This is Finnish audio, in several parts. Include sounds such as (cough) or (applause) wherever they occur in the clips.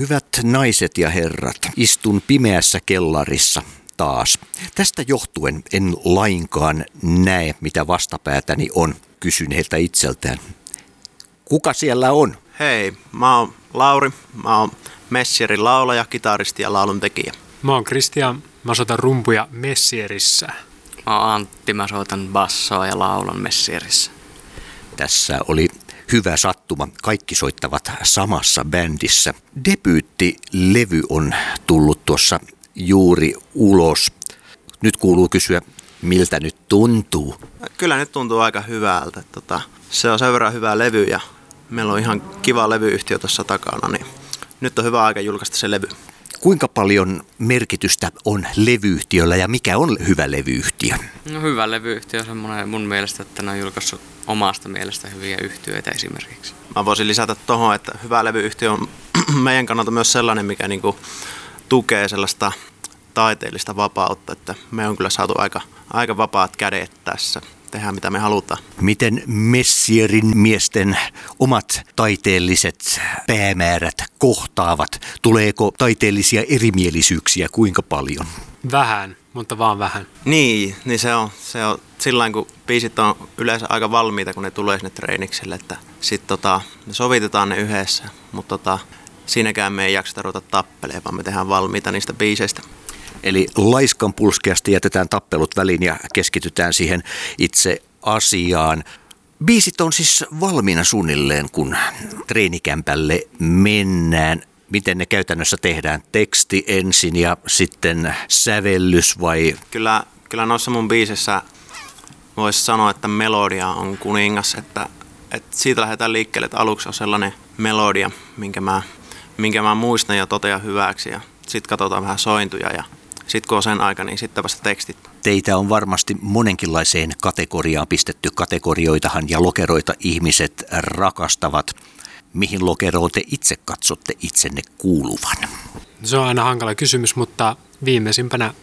Hyvät naiset ja herrat, istun pimeässä kellarissa taas. Tästä johtuen en lainkaan näe, mitä vastapäätäni on. Kysyn heiltä itseltään. Kuka siellä on? Hei, mä oon Lauri. Mä oon Messierin laulaja, kitaristi ja lauluntekijä. Mä oon Kristian. Mä soitan rumpuja Messierissä. Mä oon Antti. Mä soitan bassoa ja laulan Messierissä. Tässä oli hyvä sattuma. Kaikki soittavat samassa bändissä. Debyyttilevy on tullut tuossa juuri ulos. Nyt kuuluu kysyä, miltä nyt tuntuu? Kyllä nyt tuntuu aika hyvältä. Tota, se on sen verran hyvä levy ja meillä on ihan kiva levyyhtiö tuossa takana, niin nyt on hyvä aika julkaista se levy. Kuinka paljon merkitystä on levyyhtiöllä ja mikä on hyvä levyyhtiö? No hyvä levyyhtiö on semmoinen mun mielestä, että ne on julkaissut omasta mielestä hyviä yhtiöitä esimerkiksi. Mä voisin lisätä tuohon, että hyvä levyyhtiö on (clears throat) meidän kannalta myös sellainen, mikä niinku tukee sellaista taiteellista vapautta, että me on kyllä saatu aika, aika vapaat kädet tässä tehdään mitä me halutaan. Miten Messierin miesten omat taiteelliset päämäärät kohtaavat? Tuleeko taiteellisia erimielisyyksiä kuinka paljon? Vähän, mutta vaan vähän. Niin, niin se on, se on sillä kun biisit on yleensä aika valmiita, kun ne tulee sinne treenikselle, että sitten tota, me sovitetaan ne yhdessä, mutta tota, siinäkään me ei jakseta ruveta tappelemaan, vaan me tehdään valmiita niistä biiseistä. Eli laiskan pulskeasti jätetään tappelut väliin ja keskitytään siihen itse asiaan. Biisit on siis valmiina suunnilleen, kun treenikämpälle mennään. Miten ne käytännössä tehdään? Teksti ensin ja sitten sävellys vai? Kyllä, kyllä noissa mun biisissä voisi sanoa, että melodia on kuningas, että, että siitä lähdetään liikkeelle, että aluksi on sellainen melodia, minkä mä, minkä mä muistan ja totean hyväksi ja sitten katsotaan vähän sointuja ja sitten kun on sen aika, niin sitten vasta tekstit. Teitä on varmasti monenkinlaiseen kategoriaan pistetty. Kategorioitahan ja lokeroita ihmiset rakastavat. Mihin lokeroon te itse katsotte itsenne kuuluvan? Se on aina hankala kysymys, mutta viimeisimpänä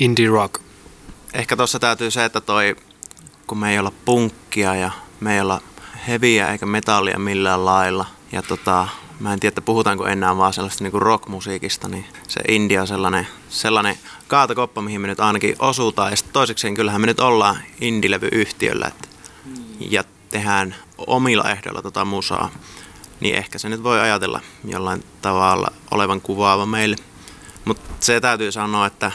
indie rock. Ehkä tuossa täytyy se, että toi, kun me ei olla punkkia ja me ei olla heviä eikä metallia millään lailla. Ja tota, mä en tiedä, että puhutaanko enää vaan sellaista niin rockmusiikista, niin se India on sellainen, sellainen kaatokoppa, mihin me nyt ainakin osutaan. Ja toiseksi kyllähän me nyt ollaan indilevyyhtiöllä että, ja tehdään omilla ehdoilla tota musaa. Niin ehkä se nyt voi ajatella jollain tavalla olevan kuvaava meille. Mutta se täytyy sanoa, että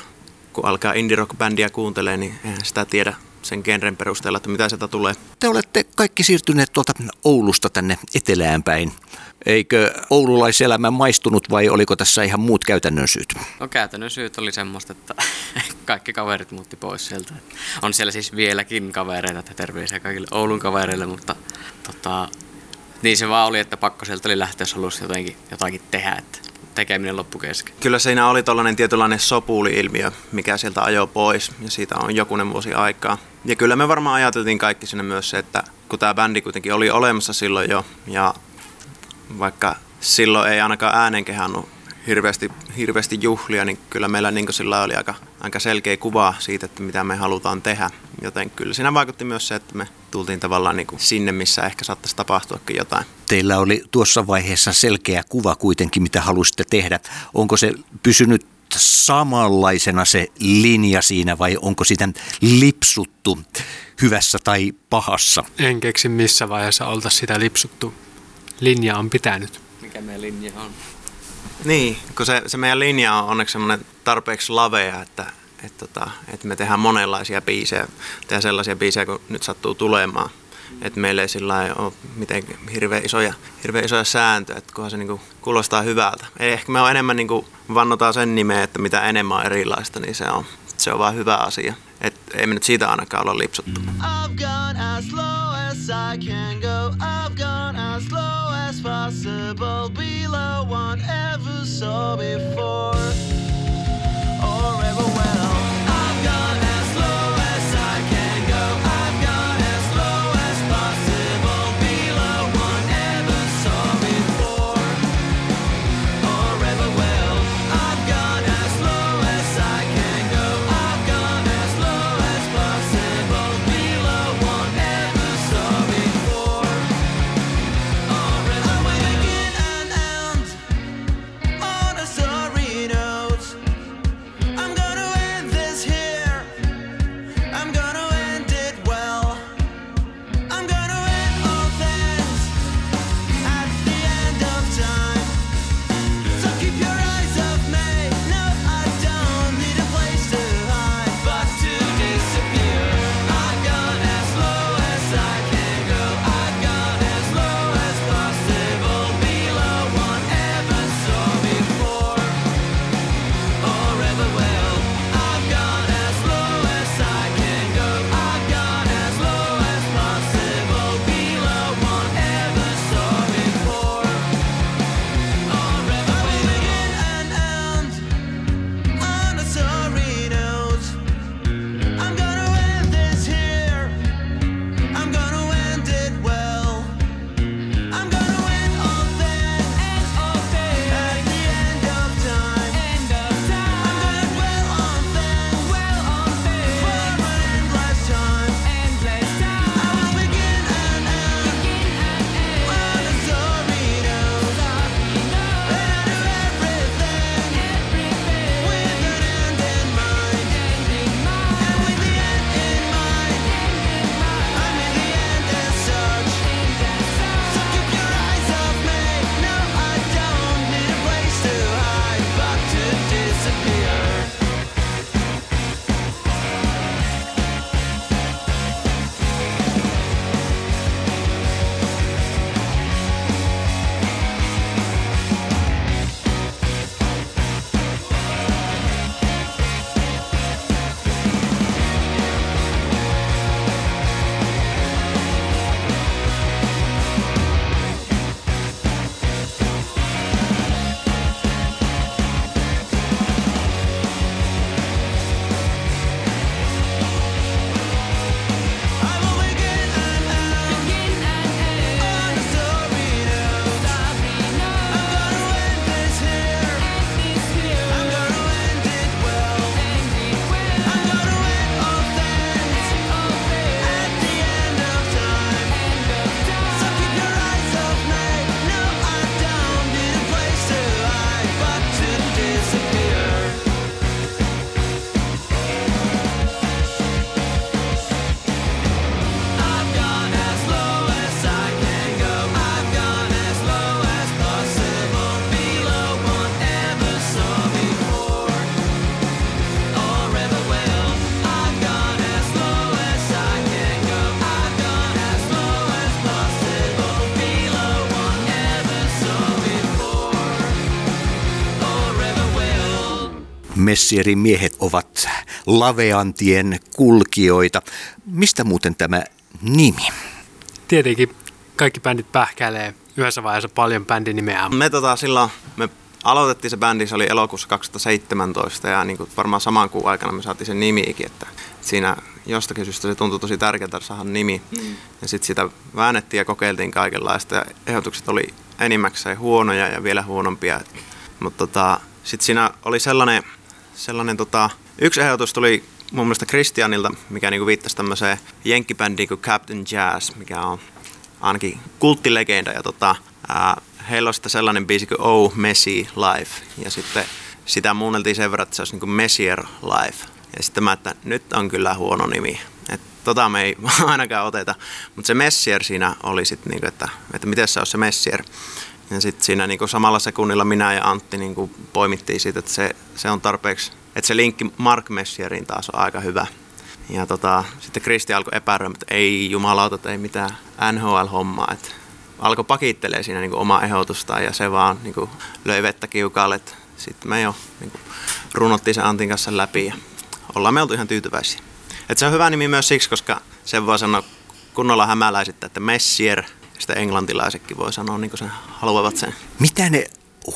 kun alkaa indie rock bändiä kuuntelee, niin eihän sitä tiedä sen genren perusteella, että mitä sieltä tulee. Te olette kaikki siirtyneet tuolta Oulusta tänne etelään päin. Eikö oululaiselämä maistunut vai oliko tässä ihan muut käytännön syyt? No käytännön syyt oli semmoista, että (laughs) kaikki kaverit muutti pois sieltä. On siellä siis vieläkin kavereita, että terveisiä kaikille Oulun kavereille, mutta tota, niin se vaan oli, että pakko sieltä oli lähteä, jos halusi jotenkin, jotakin tehdä, että tekeminen loppu kesken. Kyllä siinä oli tällainen tietynlainen sopuuli-ilmiö, mikä sieltä ajoi pois, ja siitä on jokunen vuosi aikaa. Ja kyllä me varmaan ajateltiin kaikki sinne myös se, että kun tämä bändi kuitenkin oli olemassa silloin jo, ja vaikka silloin ei ainakaan äänen kehannut hirveästi, hirveästi juhlia, niin kyllä meillä niin sillä oli aika, aika selkeä kuva siitä, että mitä me halutaan tehdä. Joten kyllä siinä vaikutti myös se, että me tultiin tavallaan niin sinne, missä ehkä saattaisi tapahtuakin jotain. Teillä oli tuossa vaiheessa selkeä kuva kuitenkin, mitä halusitte tehdä. Onko se pysynyt samanlaisena se linja siinä vai onko sitä lipsuttu hyvässä tai pahassa? En keksi missä vaiheessa oltaisiin sitä lipsuttu linja on pitänyt. Mikä meidän linja on? Niin, kun se, se meidän linja on onneksi semmoinen tarpeeksi lavea, että, että, tota, että me tehdään monenlaisia biisejä. Tehdään sellaisia biisejä, kun nyt sattuu tulemaan. Että meillä ei sillä ei ole miten hirveän isoja, hirveän isoja sääntöjä, että kunhan se niinku kuulostaa hyvältä. Ei, ehkä me on enemmän niinku, vannotaan sen nimeä, että mitä enemmän on erilaista, niin se on, se on vaan hyvä asia. Et ei me nyt siitä ainakaan olla lipsuttu. I've gone as low as I can go. I've gone as low as possible. Below one ever saw before. Messierin miehet ovat laveantien kulkijoita. Mistä muuten tämä nimi? Tietenkin kaikki bändit pähkäilee yhdessä vaiheessa paljon bändin nimeä. Me tota, silloin, me aloitettiin se bändi, se oli elokuussa 2017 ja niin kuin varmaan saman kuun aikana me saatiin sen nimiikin, että siinä jostakin syystä se tuntui tosi tärkeältä saada nimi. Mm. Ja sitten sitä väännettiin ja kokeiltiin kaikenlaista ja ehdotukset oli enimmäkseen huonoja ja vielä huonompia. Mutta tota, sitten siinä oli sellainen, sellainen tota, yksi ehdotus tuli mun mielestä Christianilta, mikä niinku viittasi tämmöiseen jenkkibändiin kuin Captain Jazz, mikä on ainakin kulttilegenda. Ja tota, ää, heillä on sitten sellainen biisi kuin Oh Messi Life. Ja sitten sitä muunneltiin sen verran, että se olisi niin kuin Messier Life. Ja sitten mä, että nyt on kyllä huono nimi. Että tota me ei (laughs) ainakaan oteta. Mutta se Messier siinä oli sitten, niin että, että miten se on se Messier. Ja sitten siinä niin samalla sekunnilla minä ja Antti niin poimittiin siitä, että se, se on tarpeeksi, että se linkki Mark Messierin taas on aika hyvä. Ja tota, sitten Kristi alkoi epäröidä, että ei jumalauta, että ei mitään NHL-hommaa. Että alkoi pakittelee siinä niin omaa ehdotustaan ja se vaan niin löi vettä kiukalle. Sitten me jo niin runottiin sen Antin kanssa läpi ja ollaan me oltu ihan tyytyväisiä. Et se on hyvä nimi myös siksi, koska sen voi sanoa kunnolla hämäläisittä, että Messier, sitä englantilaisetkin voi sanoa niin kuin sen haluavat sen. Mitä ne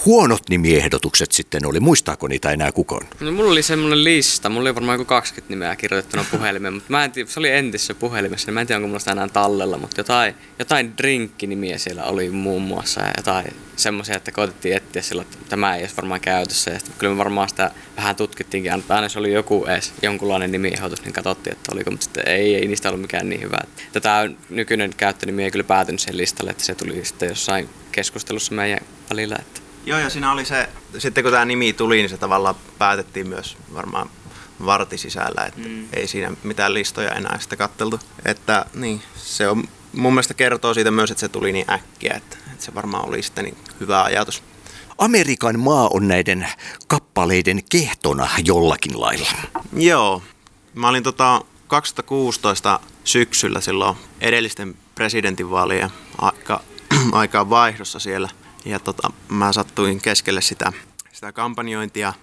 huonot nimiehdotukset sitten oli? Muistaako niitä enää kukaan? No, mulla oli semmoinen lista, mulla oli varmaan joku 20 nimeä kirjoitettuna (laughs) puhelimeen, mutta mä en tiedä, se oli entisessä puhelimessa, niin mä en tiedä onko mulla sitä enää tallella, mutta jotain, jotain drinkkinimiä siellä oli muun muassa ja jotain semmoisia, että koitettiin etsiä silloin, että tämä ei olisi varmaan käytössä. Ja kyllä me varmaan sitä vähän tutkittiinkin, mutta aina se oli joku edes jonkunlainen nimiehdotus, niin katsottiin, että oliko, mutta sitten ei, ei niistä ollut mikään niin hyvä. Tätä nykyinen käyttönimi ei kyllä päätynyt sen listalle, että se tuli sitten jossain keskustelussa meidän välillä. Että Joo, ja siinä oli se, sitten kun tämä nimi tuli, niin se tavallaan päätettiin myös varmaan varti sisällä, että mm. ei siinä mitään listoja enää sitä katteltu. Että niin, se on, mun mielestä kertoo siitä myös, että se tuli niin äkkiä, että, että se varmaan oli sitten niin hyvä ajatus. Amerikan maa on näiden kappaleiden kehtona jollakin lailla. Joo. Mä olin tota 2016 syksyllä silloin edellisten presidentinvaalien aika, (clears throat) aikaan vaihdossa siellä – ja tota, mä sattuin keskelle sitä, sitä kampanjointia.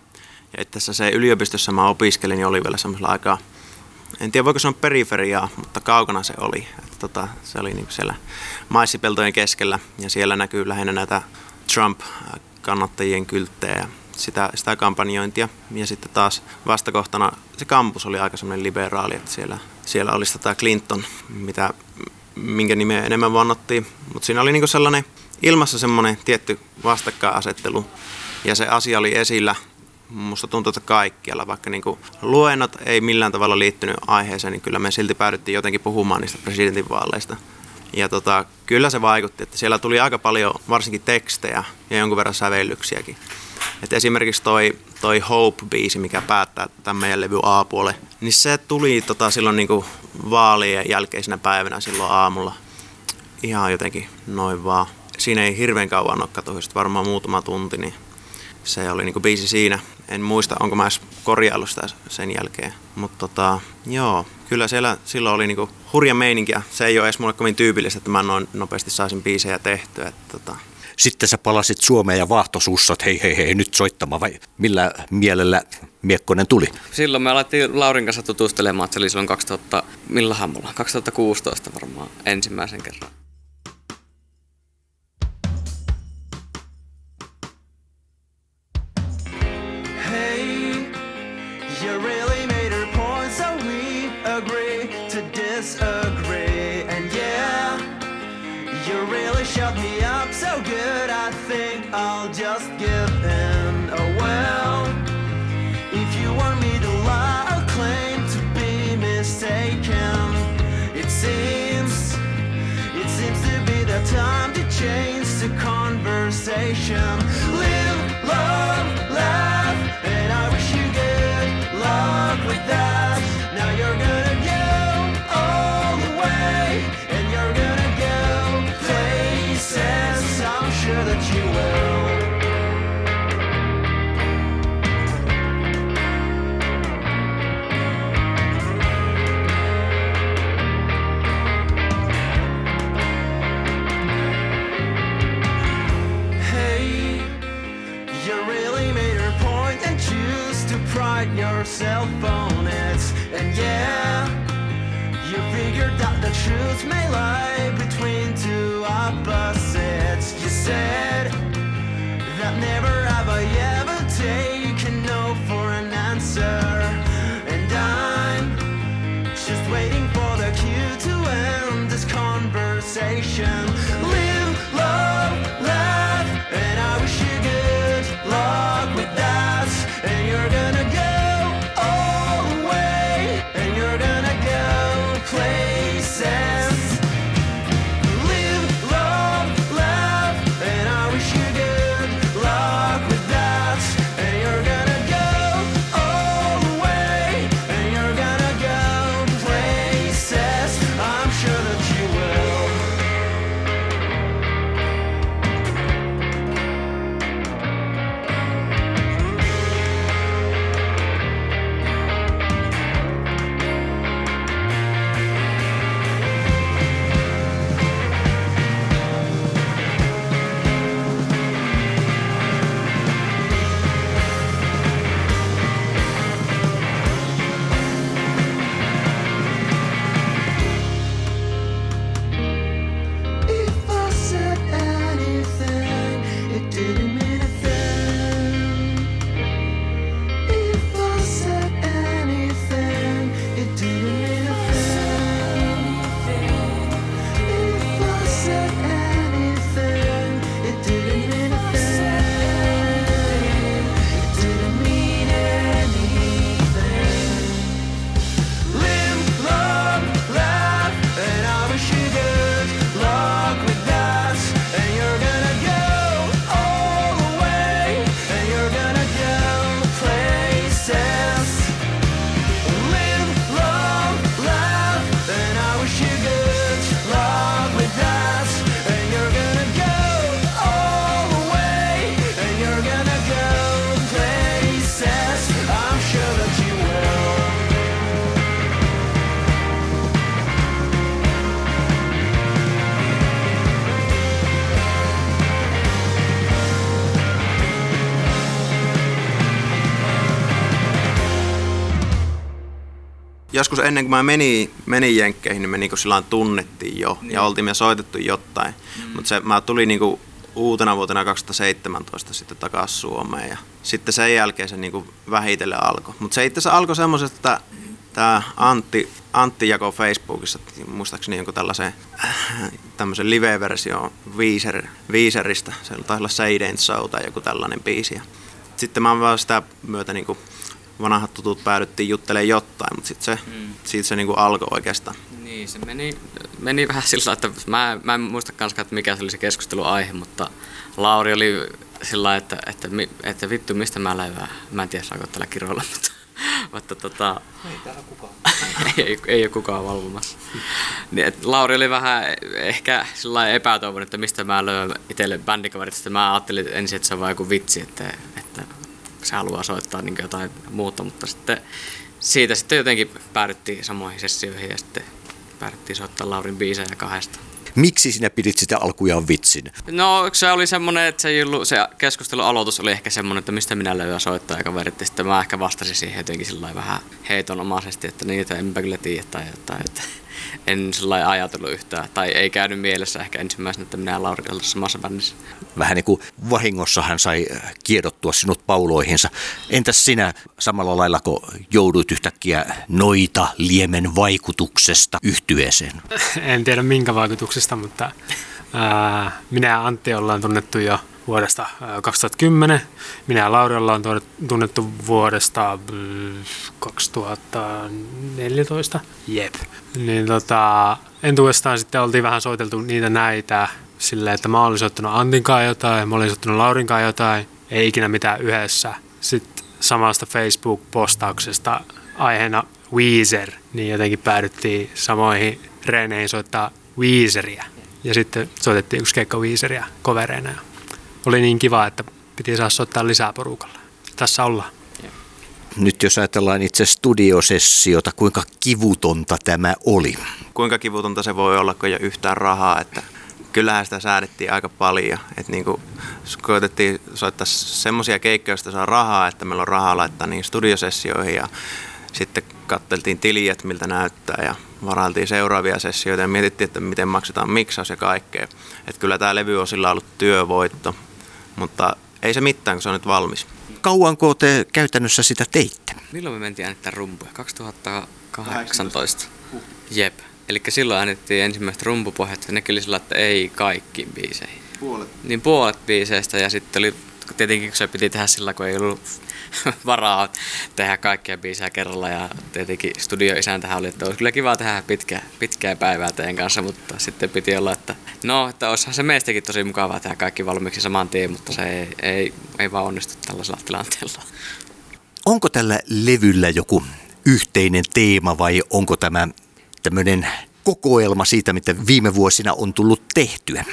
Ja itse se yliopistossa mä opiskelin, niin oli vielä semmoisella aikaa, en tiedä voiko sanoa periferiaa, mutta kaukana se oli. Että tota, se oli niin siellä maissipeltojen keskellä ja siellä näkyy lähinnä näitä Trump-kannattajien kylttejä sitä, sitä kampanjointia. Ja sitten taas vastakohtana se kampus oli aika semmoinen liberaali, että siellä, siellä olisi tätä Clinton, mitä, minkä nimeä enemmän vannottiin. Mutta siinä oli niinku sellainen ilmassa semmoinen tietty vastakkainasettelu ja se asia oli esillä musta tuntuu, että kaikkialla, vaikka niin kuin luennot ei millään tavalla liittynyt aiheeseen, niin kyllä me silti päädyttiin jotenkin puhumaan niistä presidentinvaaleista. Ja tota, kyllä se vaikutti, että siellä tuli aika paljon varsinkin tekstejä ja jonkun verran sävellyksiäkin. Et esimerkiksi toi, toi Hope-biisi, mikä päättää tämän meidän levy A-puole, niin se tuli tota, silloin niinku vaalien jälkeisenä päivänä silloin aamulla. Ihan jotenkin noin vaan siinä ei hirveän kauan ole katohista, varmaan muutama tunti, niin se oli niinku biisi siinä. En muista, onko mä edes korjaillut sitä sen jälkeen. Mutta tota, joo, kyllä siellä silloin oli niinku hurja meininki se ei ole edes mulle kovin tyypillistä, että mä noin nopeasti saisin biisejä tehtyä. Että tota. Sitten sä palasit Suomeen ja vaahtosussat, hei hei hei, nyt soittamaan vai millä mielellä Miekkonen tuli? Silloin me alettiin Laurin kanssa tutustelemaan, että se oli silloin 2000, milloinhan mulla, 2016 varmaan ensimmäisen kerran. Joskus ennen kuin mä menin, menin Jenkkeihin, niin me niinku sillä lailla tunnettiin jo niin. ja oltiin me soitettu jotain. Mm. Mutta se, mä tulin niinku uutena vuotena 2017 sitten takaisin Suomeen ja sitten sen jälkeen se niinku vähitellen alkoi. Mutta se itse asiassa alkoi semmoisesta, että tämä Antti, Antti jakoi Facebookissa, muistaakseni jonkun tällaisen äh, tämmöisen live-versio Weezer, Weezeristä. Se taisi olla Ain't So tai joku tällainen biisi. Sitten mä vaan sitä myötä niinku vanhat tutut päädyttiin juttelemaan jotain, mutta sitten se, mm. siitä se niinku alkoi oikeastaan. Niin, se meni, meni vähän sillä että mä, mä en muista kanskaan, että mikä se oli se keskusteluaihe, mutta Lauri oli sillä että, että, että, että vittu mistä mä levään. Mä en tiedä saako tällä kiroilla, mutta, mutta tota, Ei täällä kukaan. (laughs) ei, ei ole kukaan valvomassa. Niin, et Lauri oli vähän ehkä sillä epätoivon, että mistä mä löydän itselle bändikaverit. Sitten mä ajattelin ensin, että se on vaan joku vitsi, että, että se haluaa soittaa niin jotain muuta, mutta sitten siitä sitten jotenkin päädyttiin samoihin sessioihin ja sitten päädyttiin soittaa Laurin biisejä kahdesta. Miksi sinä pidit sitä alkujaan vitsin? No se oli semmoinen, että se, ei ollut, se keskustelun aloitus oli ehkä semmoinen, että mistä minä löydän soittaa ja kaverit. Ja sitten mä ehkä vastasin siihen jotenkin sillä vähän heitonomaisesti, että niitä enpä kyllä tiedä tai jotain. Että en sillä lailla ajatellut yhtään. Tai ei käynyt mielessä ehkä ensimmäisenä, että minä ja Lauri ollaan samassa bändissä. Vähän niin kuin vahingossa hän sai äh, kiedottua sinut pauloihinsa. Entäs sinä samalla lailla, kun jouduit yhtäkkiä noita liemen vaikutuksesta yhtyeeseen? (laughs) En tiedä minkä vaikutuksesta, mutta ää, minä ja Antti ollaan tunnettu jo vuodesta ää, 2010. Minä ja Lauri ollaan tunnet- tunnettu vuodesta mm, 2014. Jep. Niin tota, entuudestaan sitten oltiin vähän soiteltu niitä näitä silleen, että mä olin soittanut Antinkaan jotain, mä olin soittanut Laurinkaan jotain, ei ikinä mitään yhdessä. Sitten samasta Facebook-postauksesta aiheena Weezer, niin jotenkin päädyttiin samoihin reeneihin soittaa Weezeria. Ja sitten soitettiin yksi keikka Weezeria kovereina. Oli niin kiva, että piti saada soittaa lisää porukalla. Tässä ollaan. Nyt jos ajatellaan itse studiosessiota, kuinka kivutonta tämä oli? Kuinka kivutonta se voi olla, kun ei ole yhtään rahaa, että kyllähän sitä säädettiin aika paljon. Että niin kuin, koitettiin soittaa semmoisia keikkoja, joista saa rahaa, että meillä on rahaa laittaa niin studiosessioihin ja sitten katteltiin tiliä, että miltä näyttää ja varailtiin seuraavia sessioita ja mietittiin, että miten maksetaan miksaus ja kaikkea. Että kyllä tämä levy on sillä ollut työvoitto, mutta ei se mitään, kun se on nyt valmis. Kauanko te käytännössä sitä teitte? Milloin me mentiin äänittää rumpuja? 2018. Jep. Eli silloin äänettiin ensimmäistä rumpupohjat ja ne kyllä sillä, että ei kaikkiin biiseihin. Puolet. Niin puolet biiseistä ja sitten oli tietenkin kun se piti tehdä sillä, kun ei ollut (laughs) varaa tehdä kaikkia biisejä kerralla ja tietenkin studioisäntähän oli, että olisi kyllä kiva tehdä pitkä, pitkää päivää teidän kanssa, mutta sitten piti olla, että no, että olisihan se meistäkin tosi mukavaa tehdä kaikki valmiiksi saman tien, mutta se ei, ei, ei vaan onnistu tällaisella tilanteella. Onko tällä levyllä joku yhteinen teema vai onko tämä tämmöinen kokoelma siitä, mitä viime vuosina on tullut tehtyä?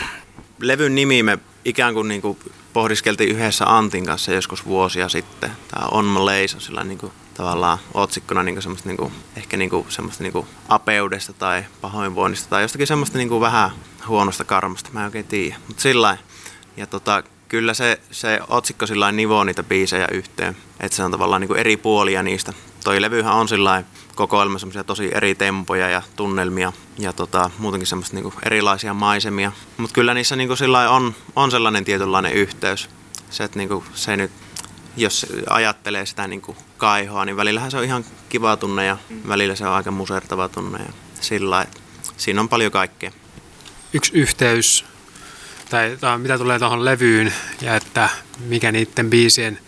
Levyn nimi me ikään kuin, niin kuin pohdiskeltiin yhdessä Antin kanssa joskus vuosia sitten. Tämä On Malaysia, sillä niin kuin, tavallaan otsikkona niin kuin semmoista, niin kuin, ehkä niin kuin, semmoista niin kuin apeudesta tai pahoinvoinnista tai jostakin semmoista niin kuin vähän huonosta karmasta, mä en oikein tiedä. Mutta sillä Ja tota, kyllä se, se otsikko sillä nivoo niitä biisejä yhteen, että se on tavallaan niin kuin eri puolia niistä. Toi levyhän on sillä kokoelma semmoisia tosi eri tempoja ja tunnelmia ja tota, muutenkin semmoista niinku erilaisia maisemia. Mutta kyllä niissä niinku sillä on, on sellainen tietynlainen yhteys. Se, että niinku, se nyt, jos ajattelee sitä niinku kaihoa, niin välillähän se on ihan kiva tunne ja välillä se on aika musertava tunne. Ja sillä siinä on paljon kaikkea. Yksi yhteys, tai, tai mitä tulee tuohon levyyn ja että mikä niiden biisien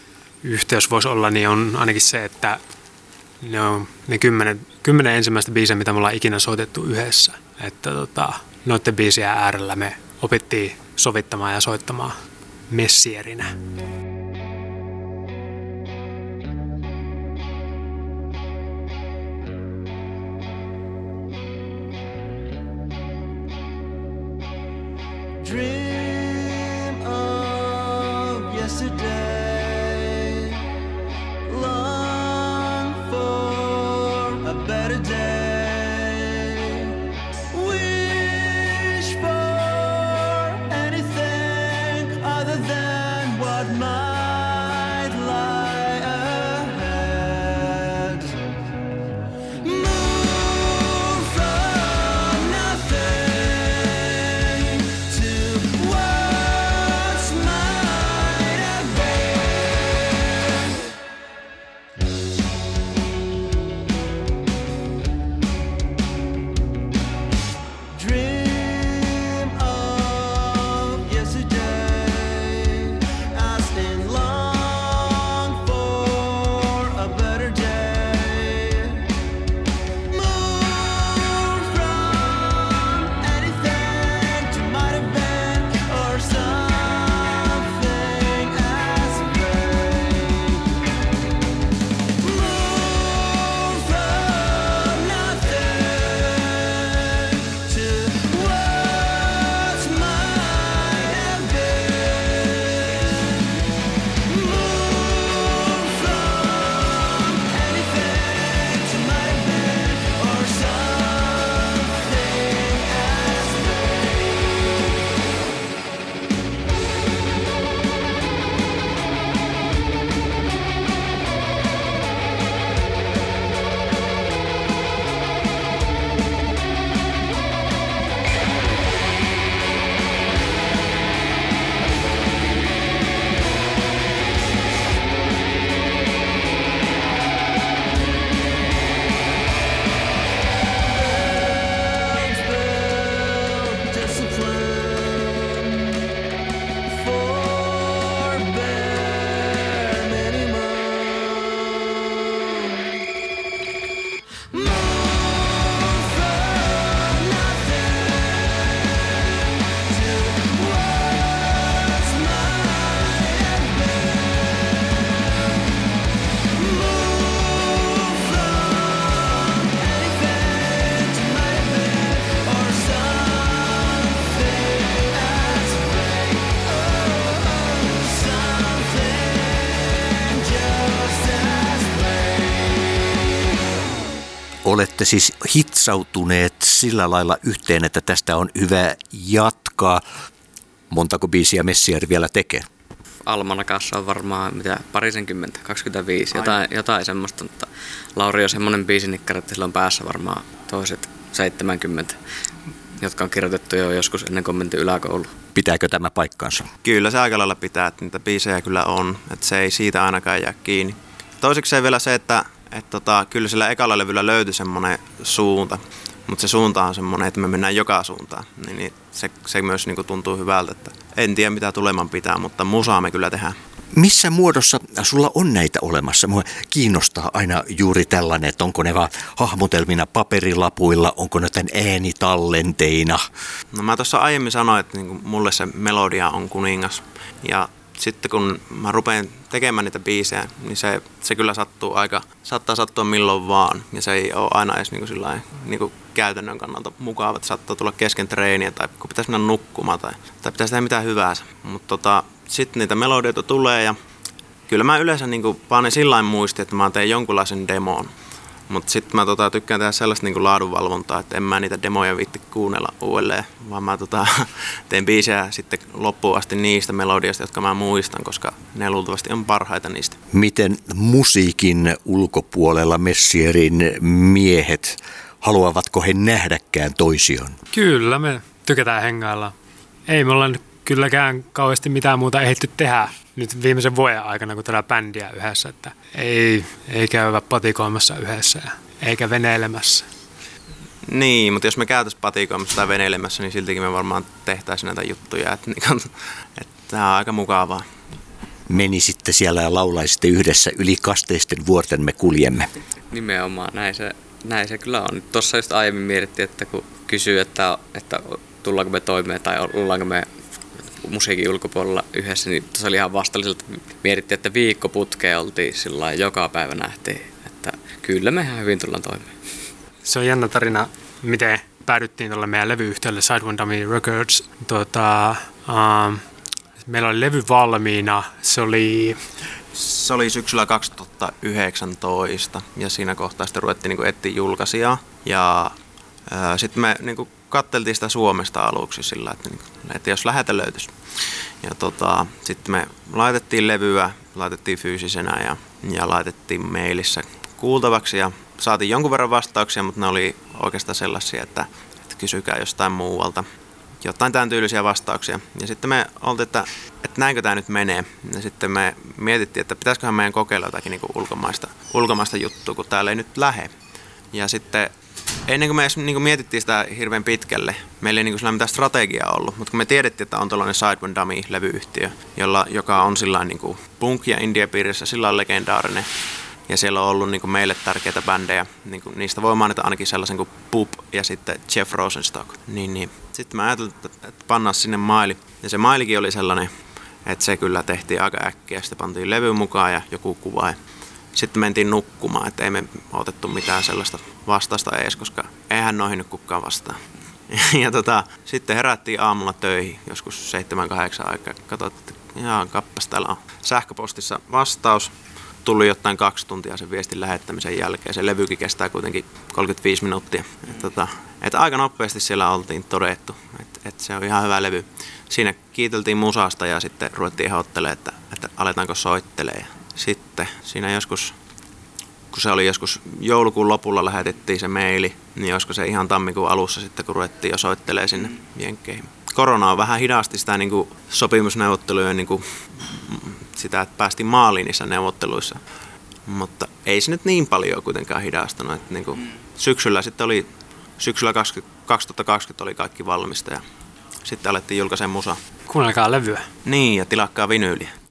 yhteys voisi olla, niin on ainakin se, että ne on ne kymmenen, kymmenen ensimmäistä biisiä, mitä me ollaan ikinä soitettu yhdessä. Että tota, noiden biisien äärellä me opittiin sovittamaan ja soittamaan messierinä. Dream olette siis hitsautuneet sillä lailla yhteen, että tästä on hyvä jatkaa. Montako biisiä Messiari vielä tekee? Almanakassa on varmaan mitä parisenkymmentä, 25, jotain, jotain semmoista, mutta Lauri on semmoinen biisinikkari, että sillä on päässä varmaan toiset 70, jotka on kirjoitettu jo joskus ennen kuin menty yläkoulu. Pitääkö tämä paikkansa? Kyllä se aika lailla pitää, että niitä biisejä kyllä on, että se ei siitä ainakaan jää kiinni. Toiseksi vielä se, että, että tota, kyllä sillä ekalla levyllä löytyi semmoinen suunta, mutta se suunta on semmoinen, että me mennään joka suuntaan. Niin, niin se, se myös niin kuin tuntuu hyvältä, että en tiedä mitä tuleman pitää, mutta musaa me kyllä tehdään. Missä muodossa sulla on näitä olemassa? Mua kiinnostaa aina juuri tällainen, että onko ne vaan hahmotelmina paperilapuilla, onko ne tämän äänitallenteina. No mä tuossa aiemmin sanoin, että niin kuin mulle se melodia on kuningas. Ja sitten kun mä rupean tekemään niitä biisejä, niin se, se kyllä sattuu aika, saattaa sattua milloin vaan. Ja se ei ole aina edes niin kuin niin kuin käytännön kannalta mukava, että saattaa tulla kesken treeniä tai kun pitäisi mennä nukkumaan tai, tai pitäisi tehdä mitään hyvää. Mutta tota, sitten niitä melodioita tulee ja kyllä mä yleensä niin kuin panen sillä muisti, että mä teen jonkunlaisen demon. Mutta sitten mä tota, tykkään tehdä sellaista niinku laadunvalvontaa, että en mä niitä demoja viitti kuunnella uudelleen, vaan mä tota, (laughs) teen biisejä sitten loppuun asti niistä melodioista, jotka mä muistan, koska ne luultavasti on parhaita niistä. Miten musiikin ulkopuolella Messierin miehet, haluavatko he nähdäkään toisiaan? Kyllä, me tykätään hengailla. Ei me olla nyt kylläkään kauheasti mitään muuta ehditty tehdä nyt viimeisen vuoden aikana, kun tällä bändiä yhdessä, että ei, ei käydä patikoimassa yhdessä eikä veneilemässä. Niin, mutta jos me käytäisiin patikoimassa tai veneilemässä, niin siltikin me varmaan tehtäisiin näitä juttuja. Että, niin, että tämä on aika mukavaa. Menisitte siellä ja laulaisitte yhdessä yli kasteisten vuorten me kuljemme. Nimenomaan, näin se, näin se kyllä on. Tuossa just aiemmin mietittiin, että kun kysyy, että, että tullaanko me toimeen tai ollaanko me musiikin ulkopuolella yhdessä, niin se oli ihan vastalliselta. Mietittiin, että viikko putkeen oltiin sillä joka päivä nähtiin, että kyllä me ihan hyvin tullaan toimeen. Se on jännä tarina, miten päädyttiin tuolle meidän levyyhtiölle Side One Dummy Records. Tuota, um, meillä oli levy valmiina, se oli... Se oli syksyllä 2019 ja siinä kohtaa sitten ruvettiin niin etsiä julkaisijaa. Ja sitten me niin kuin, katteltiin sitä Suomesta aluksi sillä, että, niin, että jos lähetä löytyisi. Ja tota, sitten me laitettiin levyä, laitettiin fyysisenä ja, ja laitettiin mailissa kuultavaksi ja saatiin jonkun verran vastauksia, mutta ne oli oikeastaan sellaisia, että, että kysykää jostain muualta. Jotain tämän tyylisiä vastauksia. Ja sitten me oltiin, että, että näinkö tämä nyt menee. Ja sitten me mietittiin, että pitäisiköhän meidän kokeilla jotakin niin ulkomaista, ulkomaista juttua, kun täällä ei nyt lähe. Ja sitten ennen kuin me edes niin kuin mietittiin sitä hirveän pitkälle, meillä ei niin kuin mitään strategiaa ollut, mutta kun me tiedettiin, että on tällainen Sidewind Dummy-levyyhtiö, jolla, joka on sillä niin kuin punk- ja indie-piirissä sillä legendaarinen, ja siellä on ollut niin kuin meille tärkeitä bändejä, niin kuin, niistä voi mainita ainakin sellaisen kuin Pup ja sitten Jeff Rosenstock. Niin, niin. Sitten mä ajattelin, että pannaan sinne maili, ja se mailikin oli sellainen, että se kyllä tehtiin aika äkkiä, sitten pantiin levy mukaan ja joku kuva, ja sitten mentiin nukkumaan, että ei me otettu mitään sellaista vastausta edes, koska eihän noihin nyt kukaan vastaa. (laughs) Ja tota, sitten herättiin aamulla töihin, joskus 7-8 aikaa. Katsoin, että ihan kappas, täällä on sähköpostissa vastaus. Tuli jotain kaksi tuntia sen viestin lähettämisen jälkeen. Se levykin kestää kuitenkin 35 minuuttia. Et tota, et aika nopeasti siellä oltiin todettu, että et se on ihan hyvä levy. Siinä kiiteltiin musasta ja sitten ruvettiin ehdottelemaan, että, että aletaanko soittelee sitten siinä joskus, kun se oli joskus joulukuun lopulla lähetettiin se maili, niin olisiko se ihan tammikuun alussa sitten, kun ruvettiin jo soittelee sinne jenkkeihin. Korona on vähän hidasti sitä niin kuin sopimusneuvotteluja, niin kuin sitä, että päästiin maaliin niissä neuvotteluissa. Mutta ei se nyt niin paljon kuitenkaan hidastunut. Että niin kuin syksyllä sitten oli, syksyllä 20, 2020 oli kaikki valmista ja sitten alettiin julkaisemaan musa. Kuunnelkaa levyä. Niin, ja tilakkaa vinyyliä.